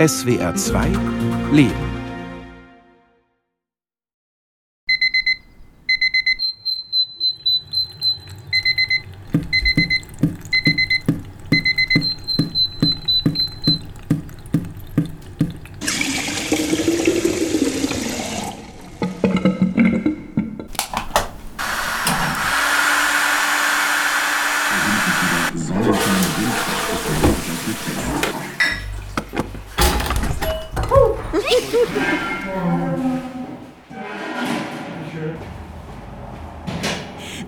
SWR 2 Leben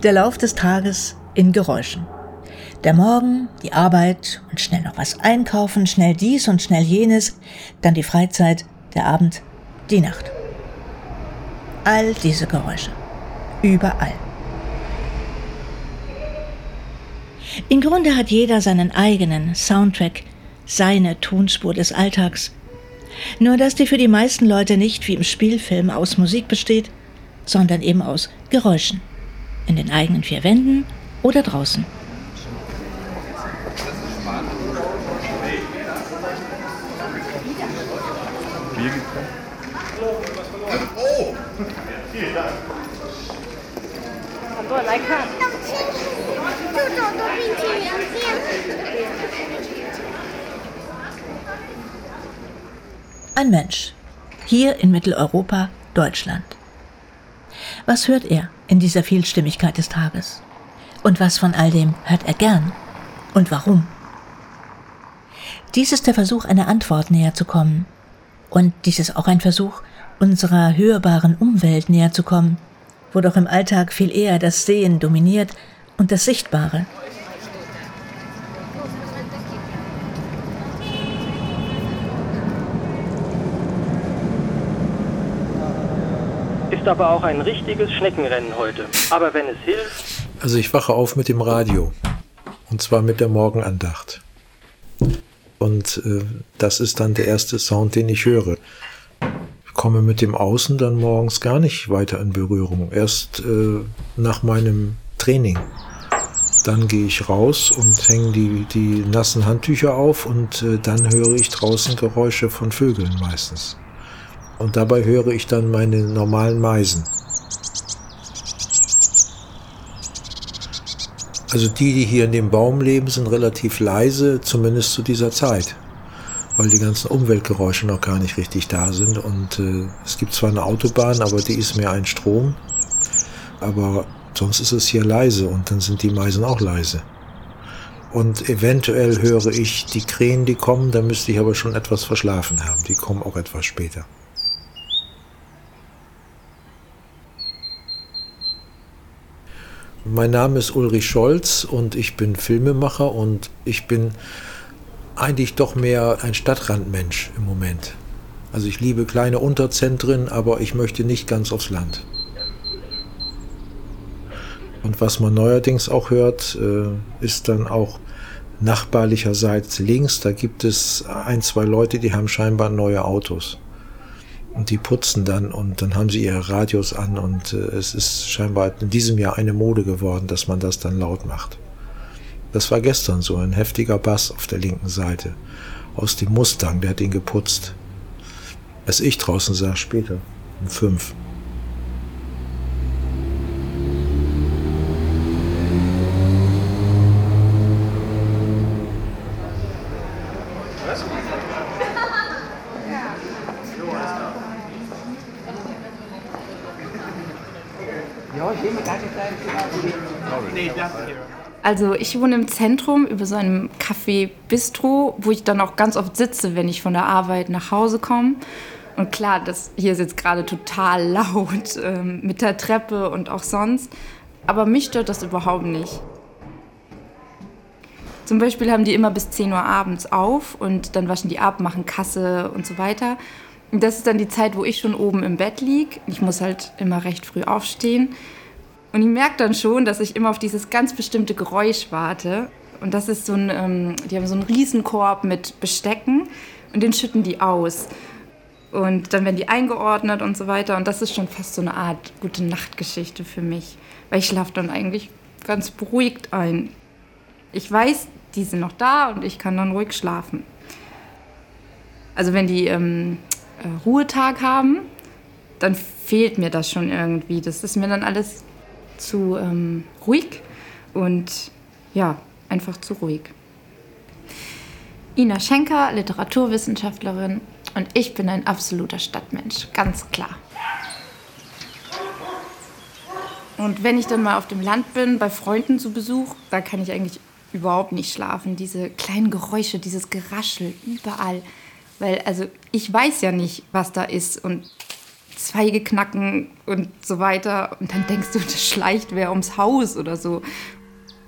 Der Lauf des Tages in Geräuschen. Der Morgen, die Arbeit und schnell noch was einkaufen, schnell dies und schnell jenes, dann die Freizeit, der Abend, die Nacht. All diese Geräusche. Überall. Im Grunde hat jeder seinen eigenen Soundtrack, seine Tonspur des Alltags. Nur dass die für die meisten Leute nicht wie im Spielfilm aus Musik besteht, sondern eben aus Geräuschen in den eigenen vier Wänden oder draußen. Ein Mensch. Hier in Mitteleuropa, Deutschland. Was hört er in dieser Vielstimmigkeit des Tages? Und was von all dem hört er gern? Und warum? Dies ist der Versuch, einer Antwort näher zu kommen. Und dies ist auch ein Versuch, unserer hörbaren Umwelt näher zu kommen, wo doch im Alltag viel eher das Sehen dominiert und das Sichtbare. Ist aber auch ein richtiges Schneckenrennen heute. Aber wenn es hilft. Also ich wache auf mit dem Radio. Und zwar mit der Morgenandacht. Und äh, das ist dann der erste Sound, den ich höre. Ich komme mit dem Außen dann morgens gar nicht weiter in Berührung. Erst äh, nach meinem Training. Dann gehe ich raus und hänge die, die nassen Handtücher auf und äh, dann höre ich draußen Geräusche von Vögeln meistens und dabei höre ich dann meine normalen Meisen. Also die, die hier in dem Baum leben, sind relativ leise, zumindest zu dieser Zeit, weil die ganzen Umweltgeräusche noch gar nicht richtig da sind. Und äh, es gibt zwar eine Autobahn, aber die ist mehr ein Strom, aber sonst ist es hier leise und dann sind die Meisen auch leise. Und eventuell höre ich die Krähen, die kommen, da müsste ich aber schon etwas verschlafen haben. Die kommen auch etwas später. Mein Name ist Ulrich Scholz und ich bin Filmemacher und ich bin eigentlich doch mehr ein Stadtrandmensch im Moment. Also ich liebe kleine Unterzentren, aber ich möchte nicht ganz aufs Land. Und was man neuerdings auch hört, äh, ist dann auch nachbarlicherseits links, da gibt es ein, zwei Leute, die haben scheinbar neue Autos und die putzen dann und dann haben sie ihre Radios an und äh, es ist scheinbar in diesem Jahr eine Mode geworden, dass man das dann laut macht. Das war gestern so, ein heftiger Bass auf der linken Seite aus dem Mustang, der hat ihn geputzt. Als ich draußen sah, später, um fünf. Also ich wohne im Zentrum über so einem Café Bistro, wo ich dann auch ganz oft sitze, wenn ich von der Arbeit nach Hause komme. Und klar, das hier ist jetzt gerade total laut ähm, mit der Treppe und auch sonst. Aber mich stört das überhaupt nicht. Zum Beispiel haben die immer bis 10 Uhr abends auf und dann waschen die ab, machen Kasse und so weiter. Und das ist dann die Zeit, wo ich schon oben im Bett liege. Ich muss halt immer recht früh aufstehen. Und ich merke dann schon, dass ich immer auf dieses ganz bestimmte Geräusch warte. Und das ist so ein, ähm, die haben so einen Riesenkorb mit Bestecken und den schütten die aus. Und dann werden die eingeordnet und so weiter. Und das ist schon fast so eine Art gute Nachtgeschichte für mich. Weil ich schlafe dann eigentlich ganz beruhigt ein. Ich weiß, die sind noch da und ich kann dann ruhig schlafen. Also wenn die ähm, äh, Ruhetag haben, dann fehlt mir das schon irgendwie. Das ist mir dann alles zu ähm, ruhig und ja, einfach zu ruhig. Ina Schenker, Literaturwissenschaftlerin und ich bin ein absoluter Stadtmensch, ganz klar. Und wenn ich dann mal auf dem Land bin, bei Freunden zu Besuch, da kann ich eigentlich überhaupt nicht schlafen. Diese kleinen Geräusche, dieses Geraschel überall. Weil, also, ich weiß ja nicht, was da ist. Und Zweige knacken und so weiter. Und dann denkst du, das schleicht wer ums Haus oder so.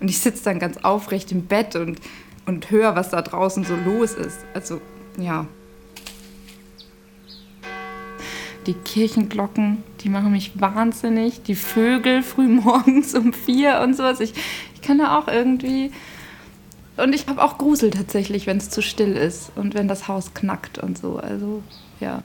Und ich sitze dann ganz aufrecht im Bett und, und höre, was da draußen so los ist. Also, ja. Die Kirchenglocken, die machen mich wahnsinnig. Die Vögel früh morgens um vier und sowas. Ich, ich kann da auch irgendwie. Und ich habe auch Grusel tatsächlich, wenn es zu still ist und wenn das Haus knackt und so. Also, ja.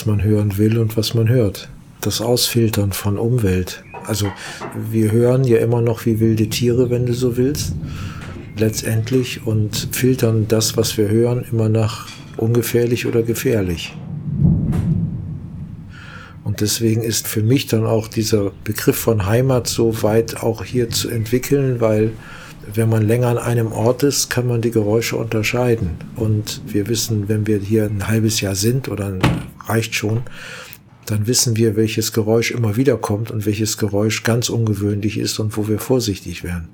Was man hören will und was man hört. Das Ausfiltern von Umwelt. Also wir hören ja immer noch wie wilde Tiere, wenn du so willst, letztendlich und filtern das, was wir hören, immer nach ungefährlich oder gefährlich. Und deswegen ist für mich dann auch dieser Begriff von Heimat so weit auch hier zu entwickeln, weil wenn man länger an einem Ort ist, kann man die Geräusche unterscheiden. Und wir wissen, wenn wir hier ein halbes Jahr sind oder reicht schon, dann wissen wir, welches Geräusch immer wieder kommt und welches Geräusch ganz ungewöhnlich ist und wo wir vorsichtig werden.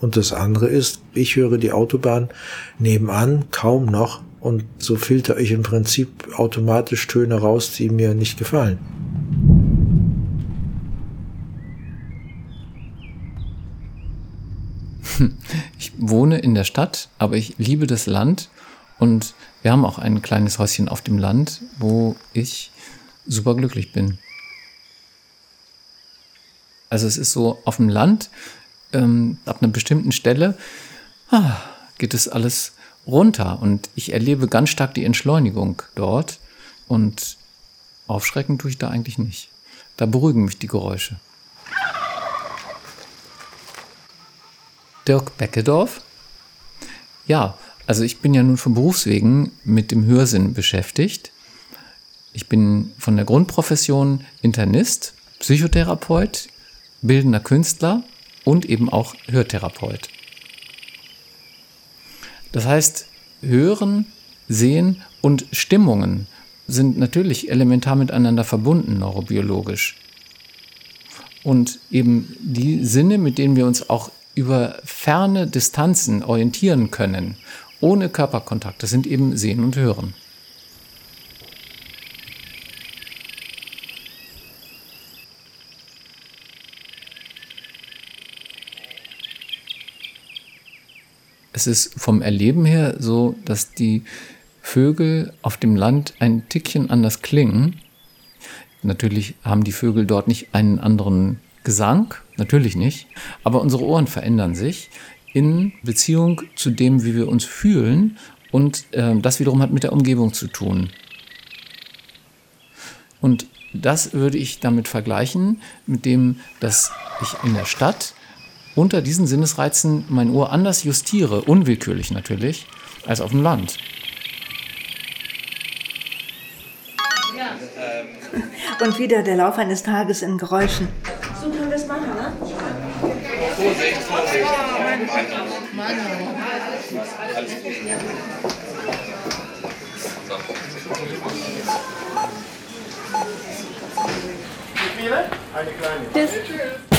Und das andere ist, ich höre die Autobahn nebenan kaum noch und so filter ich im Prinzip automatisch Töne raus, die mir nicht gefallen. Ich wohne in der Stadt, aber ich liebe das Land und wir haben auch ein kleines Häuschen auf dem Land, wo ich super glücklich bin. Also es ist so auf dem Land, ähm, ab einer bestimmten Stelle ah, geht es alles runter und ich erlebe ganz stark die Entschleunigung dort und aufschrecken tue ich da eigentlich nicht. Da beruhigen mich die Geräusche. Dirk Beckedorf. Ja, also ich bin ja nun von Berufswegen mit dem Hörsinn beschäftigt. Ich bin von der Grundprofession Internist, Psychotherapeut, bildender Künstler und eben auch Hörtherapeut. Das heißt, Hören, Sehen und Stimmungen sind natürlich elementar miteinander verbunden neurobiologisch. Und eben die Sinne, mit denen wir uns auch über ferne Distanzen orientieren können, ohne Körperkontakt. Das sind eben Sehen und Hören. Es ist vom Erleben her so, dass die Vögel auf dem Land ein Tickchen anders klingen. Natürlich haben die Vögel dort nicht einen anderen Gesang, natürlich nicht, aber unsere Ohren verändern sich in Beziehung zu dem, wie wir uns fühlen und äh, das wiederum hat mit der Umgebung zu tun. Und das würde ich damit vergleichen, mit dem, dass ich in der Stadt unter diesen Sinnesreizen mein Ohr anders justiere, unwillkürlich natürlich, als auf dem Land. Und wieder der Lauf eines Tages in Geräuschen. Machen, ne? Vorsicht, Vorsicht. Mann. Alles gut. Wie viele? Eine kleine. Tschüss.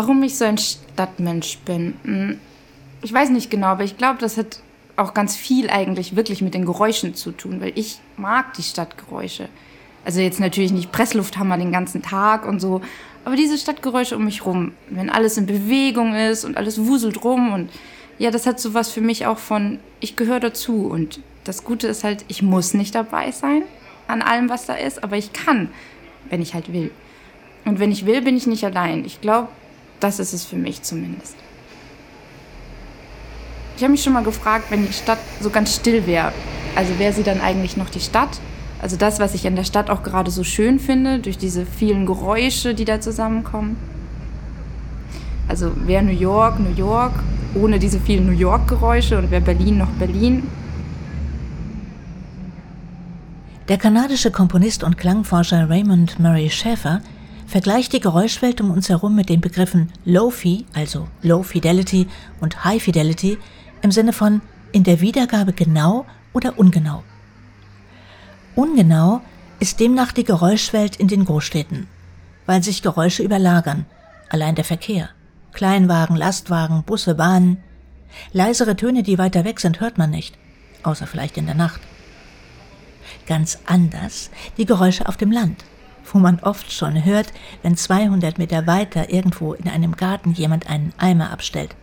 Warum ich so ein Stadtmensch bin? Hm, Ich weiß nicht genau, aber ich glaube, das hat auch ganz viel eigentlich wirklich mit den Geräuschen zu tun, weil ich mag die Stadtgeräusche. Also jetzt natürlich nicht Presslufthammer den ganzen Tag und so, Aber diese Stadtgeräusche um mich rum, wenn alles in Bewegung ist und alles wuselt rum und ja, das hat sowas für mich auch von, ich gehöre dazu. Und das Gute ist halt, ich muss nicht dabei sein an allem, was da ist, aber ich kann, wenn ich halt will. Und wenn ich will, bin ich nicht allein. Ich glaube, das ist es für mich zumindest. Ich habe mich schon mal gefragt, wenn die Stadt so ganz still wäre, also wäre sie dann eigentlich noch die Stadt? Also das, was ich in der Stadt auch gerade so schön finde, durch diese vielen Geräusche, die da zusammenkommen. Also wäre New York New York ohne diese vielen New York-Geräusche und wäre Berlin noch Berlin. Der kanadische Komponist und Klangforscher Raymond Murray Schäfer vergleicht die Geräuschwelt um uns herum mit den Begriffen Low-Fi, also Low Fidelity, und High Fidelity im Sinne von in der Wiedergabe genau oder ungenau. Ungenau ist demnach die Geräuschwelt in den Großstädten, weil sich Geräusche überlagern, allein der Verkehr. Kleinwagen, Lastwagen, Busse, Bahnen. Leisere Töne, die weiter weg sind, hört man nicht, außer vielleicht in der Nacht. Ganz anders die Geräusche auf dem Land, wo man oft schon hört, wenn 200 Meter weiter irgendwo in einem Garten jemand einen Eimer abstellt.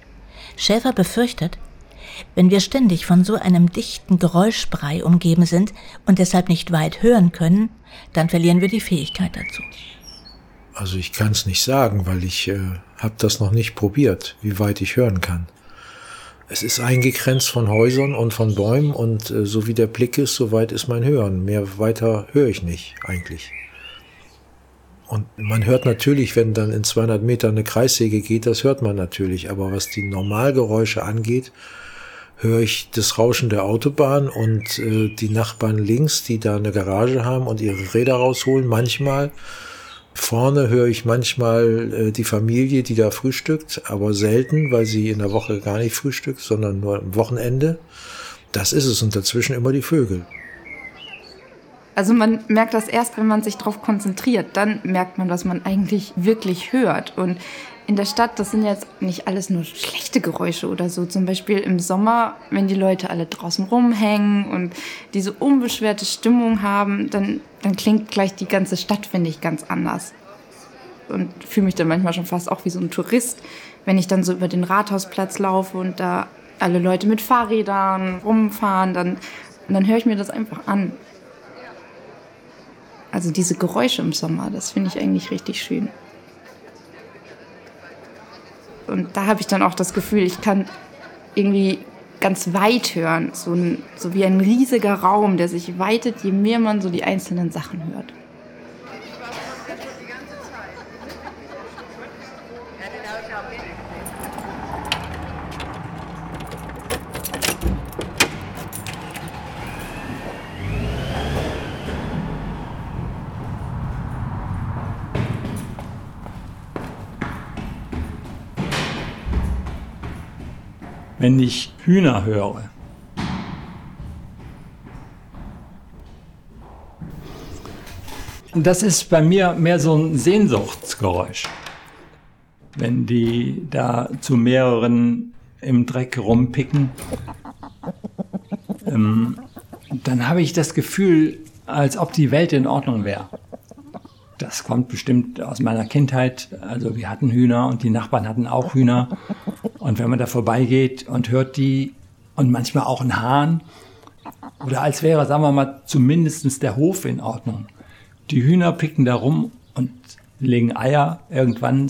Schäfer befürchtet, wenn wir ständig von so einem dichten Geräuschbrei umgeben sind und deshalb nicht weit hören können, dann verlieren wir die Fähigkeit dazu. Also ich kann es nicht sagen, weil ich äh, habe das noch nicht probiert, wie weit ich hören kann. Es ist eingegrenzt von Häusern und von Bäumen und äh, so wie der Blick ist, so weit ist mein Hören. Mehr weiter höre ich nicht eigentlich. Und man hört natürlich, wenn dann in 200 Metern eine Kreissäge geht, das hört man natürlich. Aber was die Normalgeräusche angeht, höre ich das Rauschen der Autobahn und äh, die Nachbarn links, die da eine Garage haben und ihre Räder rausholen, manchmal. Vorne höre ich manchmal äh, die Familie, die da frühstückt, aber selten, weil sie in der Woche gar nicht frühstückt, sondern nur am Wochenende. Das ist es und dazwischen immer die Vögel. Also man merkt das erst, wenn man sich darauf konzentriert. Dann merkt man, was man eigentlich wirklich hört. Und in der Stadt, das sind jetzt nicht alles nur schlechte Geräusche oder so. Zum Beispiel im Sommer, wenn die Leute alle draußen rumhängen und diese unbeschwerte Stimmung haben, dann, dann klingt gleich die ganze Stadt, finde ich, ganz anders. Und fühle mich dann manchmal schon fast auch wie so ein Tourist, wenn ich dann so über den Rathausplatz laufe und da alle Leute mit Fahrrädern rumfahren, dann, dann höre ich mir das einfach an. Also diese Geräusche im Sommer, das finde ich eigentlich richtig schön. Und da habe ich dann auch das Gefühl, ich kann irgendwie ganz weit hören, so, ein, so wie ein riesiger Raum, der sich weitet, je mehr man so die einzelnen Sachen hört. Wenn ich Hühner höre. Das ist bei mir mehr so ein Sehnsuchtsgeräusch. Wenn die da zu mehreren im Dreck rumpicken, ähm, dann habe ich das Gefühl, als ob die Welt in Ordnung wäre. Das kommt bestimmt aus meiner Kindheit. Also wir hatten Hühner und die Nachbarn hatten auch Hühner. Und wenn man da vorbeigeht und hört die und manchmal auch einen Hahn oder als wäre, sagen wir mal, zumindest der Hof in Ordnung. Die Hühner picken da rum und legen Eier. Irgendwann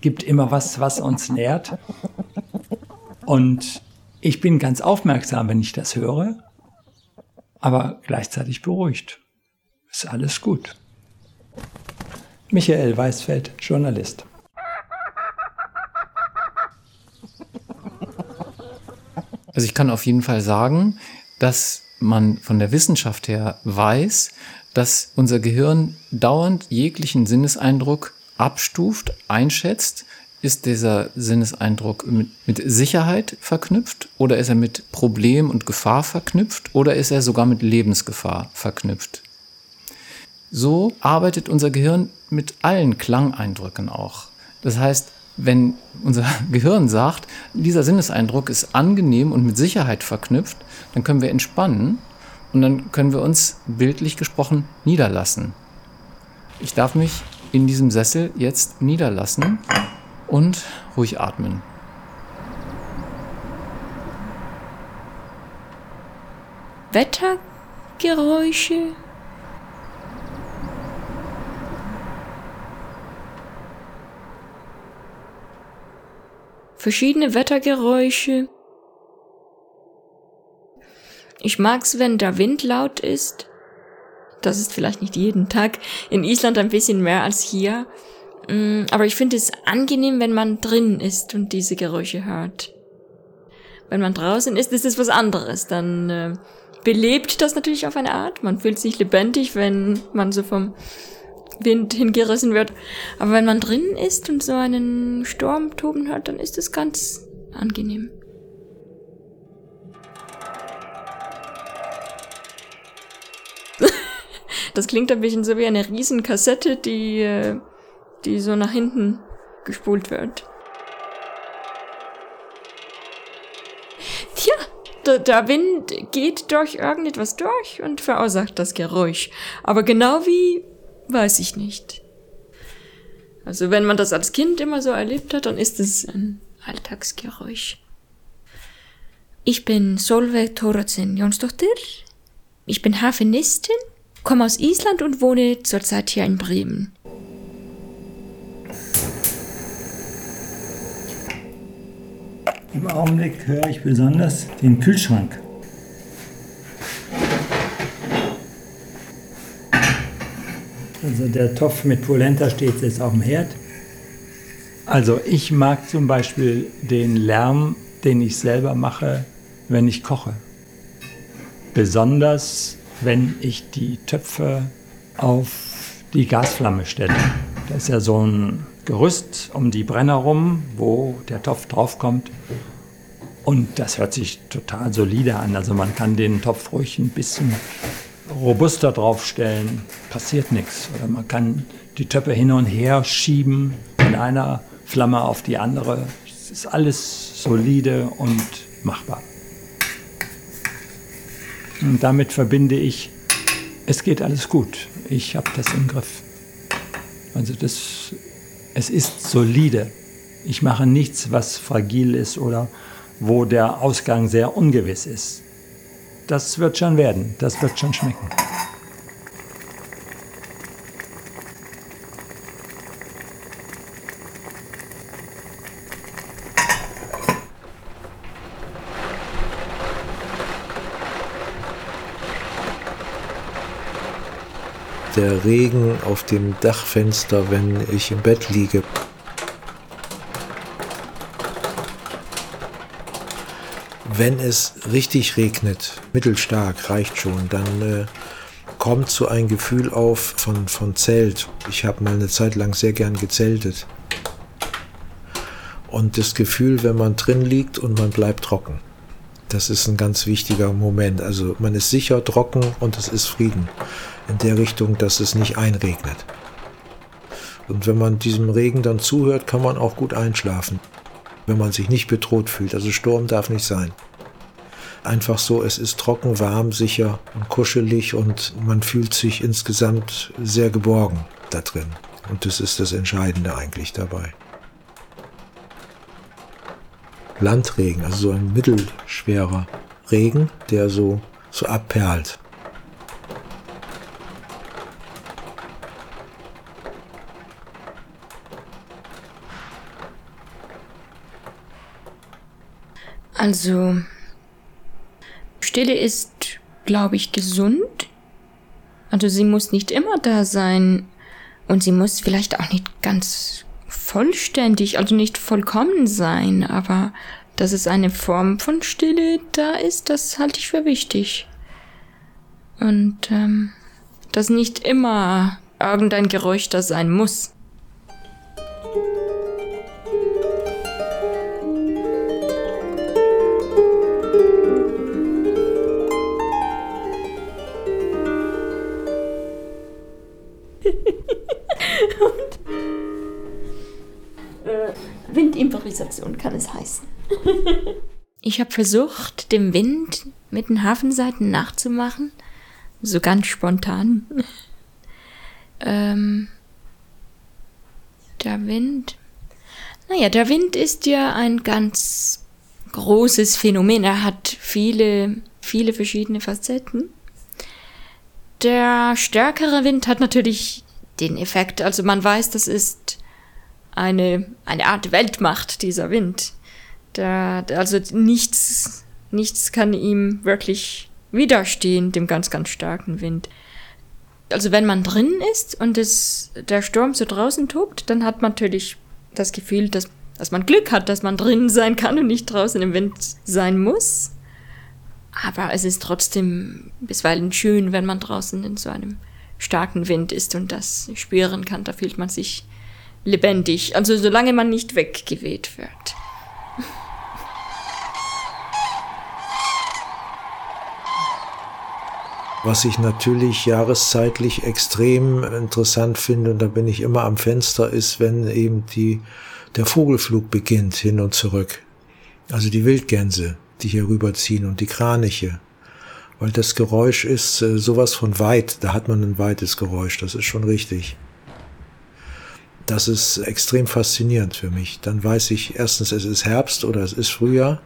gibt immer was, was uns nährt. Und ich bin ganz aufmerksam, wenn ich das höre, aber gleichzeitig beruhigt. Ist alles gut. Michael Weißfeld, Journalist. Also ich kann auf jeden Fall sagen, dass man von der Wissenschaft her weiß, dass unser Gehirn dauernd jeglichen Sinneseindruck abstuft, einschätzt. Ist dieser Sinneseindruck mit, mit, Sicherheit verknüpft oder ist er mit Problem und Gefahr verknüpft oder ist er sogar mit Lebensgefahr verknüpft? So arbeitet unser Gehirn mit allen Klangeindrücken auch. Das heißt, wenn unser Gehirn sagt, dieser Sinneseindruck ist angenehm und mit Sicherheit verknüpft, dann können wir entspannen und dann können wir uns bildlich gesprochen niederlassen. Ich darf mich in diesem Sessel jetzt niederlassen und ruhig atmen. Wettergeräusche. Verschiedene Wettergeräusche. Ich mag's, wenn der Wind laut ist. Das ist vielleicht nicht jeden Tag. In Island ein bisschen mehr als hier. Mm, aber ich finde es angenehm, wenn man drin ist und diese Geräusche hört. Wenn man draußen ist, ist es was anderes. Dann äh, belebt das natürlich auf eine Art. Man fühlt sich lebendig, wenn man so vom Wind hingerissen wird. Aber wenn man drinnen ist und so einen Sturm toben hört, dann ist es ganz angenehm. das klingt ein bisschen so wie eine riesen Kassette, die, äh, die so nach hinten gespult wird. Tja, der, der Wind geht durch irgendetwas durch und verursacht das Geräusch. Aber genau wie, weiß ich nicht. Also wenn man das als Kind immer so erlebt hat, dann ist es ein Alltagsgeräusch. Ich bin Solveig Thorotzen Jonsdottir. Ich bin Hafenistin, komme aus Island und wohne zurzeit hier in Bremen. Im Augenblick höre ich besonders den Kühlschrank. Also der Topf mit Polenta steht jetzt auf dem Herd. Also ich mag zum Beispiel den Lärm, den ich selber mache, wenn ich koche. Besonders wenn ich die Töpfe auf die Gasflamme stelle. Da ist ja so ein Gerüst um die Brenner rum, wo der Topf draufkommt. Und das hört sich total solide an. Also man kann den Topf ruhig ein bisschen robuster draufstellen, passiert nichts. Oder man kann die Töpfe hin und her schieben von einer Flamme auf die andere. Es ist alles solide und machbar. Und damit verbinde ich, es geht alles gut. Ich habe das im Griff. Also das, es ist solide. Ich mache nichts, was fragil ist oder wo der Ausgang sehr ungewiss ist. Das wird schon werden, das wird schon schmecken. Der Regen auf dem Dachfenster, wenn ich im Bett liege. Wenn es richtig regnet, mittelstark reicht schon, dann äh, kommt so ein Gefühl auf von, von Zelt. Ich habe mal eine Zeit lang sehr gern gezeltet. Und das Gefühl, wenn man drin liegt und man bleibt trocken. Das ist ein ganz wichtiger Moment. Also man ist sicher trocken und es ist Frieden. In der Richtung, dass es nicht einregnet. Und wenn man diesem Regen dann zuhört, kann man auch gut einschlafen. Wenn man sich nicht bedroht fühlt. Also Sturm darf nicht sein einfach so, es ist trocken, warm, sicher und kuschelig und man fühlt sich insgesamt sehr geborgen da drin. Und das ist das Entscheidende eigentlich dabei. Landregen, also so ein mittelschwerer Regen, der so, so abperlt. Also, Stille ist, glaube ich, gesund. Also sie muss nicht immer da sein. Und sie muss vielleicht auch nicht ganz vollständig, also nicht vollkommen sein, aber dass es eine Form von Stille da ist, das halte ich für wichtig. Und ähm, dass nicht immer irgendein Geräusch da sein muss. Windimprovisation kann es heißen. ich habe versucht, dem Wind mit den Hafenseiten nachzumachen. So ganz spontan. ähm, Der Wind. Naja, der Wind ist ja ein ganz großes Phänomen. Er hat viele, viele verschiedene Facetten. Der stärkere Wind hat natürlich den Effekt, also man weiß, das ist eine, eine Art Weltmacht, dieser Wind. Der, also nichts, nichts kann ihm wirklich widerstehen, dem ganz, ganz starken Wind. Also wenn man drin ist und es, der Sturm so draußen tobt, dann hat man natürlich das Gefühl, dass, dass man Glück hat, dass man drin sein kann und nicht draußen im Wind sein muss. Aber es ist trotzdem bisweilen schön, wenn man draußen in so einem starken Wind ist und das spüren kann. Da fühlt man sich lebendig. Also solange man nicht weggeweht wird. Was ich natürlich jahreszeitlich extrem interessant finde, und da bin ich immer am Fenster, ist, wenn eben die, der Vogelflug beginnt hin und zurück. Also die Wildgänse, die hier rüberziehen und die Kraniche. Weil das Geräusch ist äh, sowas von weit, da hat man ein weites Geräusch, das ist schon richtig. Das ist extrem faszinierend für mich. Dann weiß ich erstens, es ist Herbst oder es ist Frühjahr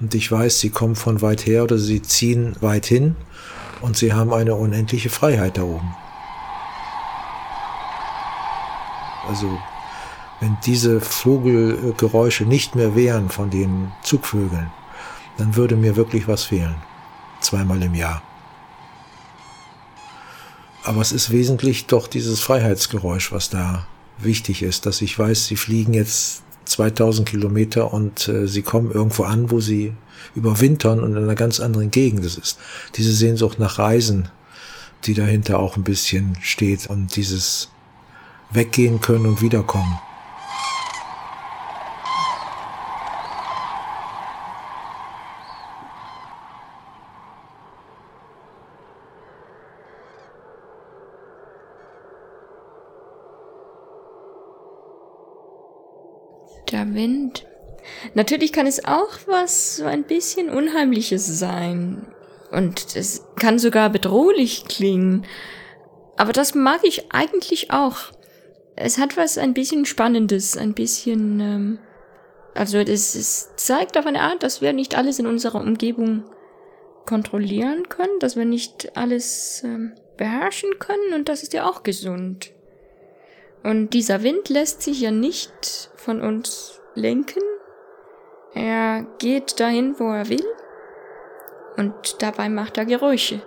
und ich weiß, sie kommen von weit her oder sie ziehen weit hin und sie haben eine unendliche Freiheit da oben. Also wenn diese Vogelgeräusche nicht mehr wären von den Zugvögeln, dann würde mir wirklich was fehlen. Zweimal im Jahr. Aber es ist wesentlich doch dieses Freiheitsgeräusch, was da wichtig ist, dass ich weiß, sie fliegen jetzt 2000 Kilometer und äh, sie kommen irgendwo an, wo sie überwintern und in einer ganz anderen Gegend. Das ist diese Sehnsucht nach Reisen, die dahinter auch ein bisschen steht und dieses Weggehen können und wiederkommen. Der Wind Natürlich kann es auch was so ein bisschen Unheimliches sein. Und es kann sogar bedrohlich klingen. Aber das mag ich eigentlich auch. Es hat was ein bisschen Spannendes, ein bisschen, ähm, also es, es zeigt auf eine Art, dass wir nicht alles in unserer Umgebung kontrollieren können, dass wir nicht alles ähm, beherrschen können und das ist ja auch gesund. Und dieser Wind lässt sich ja nicht von uns lenken, er geht dahin, wo er will und dabei macht er Geräusche.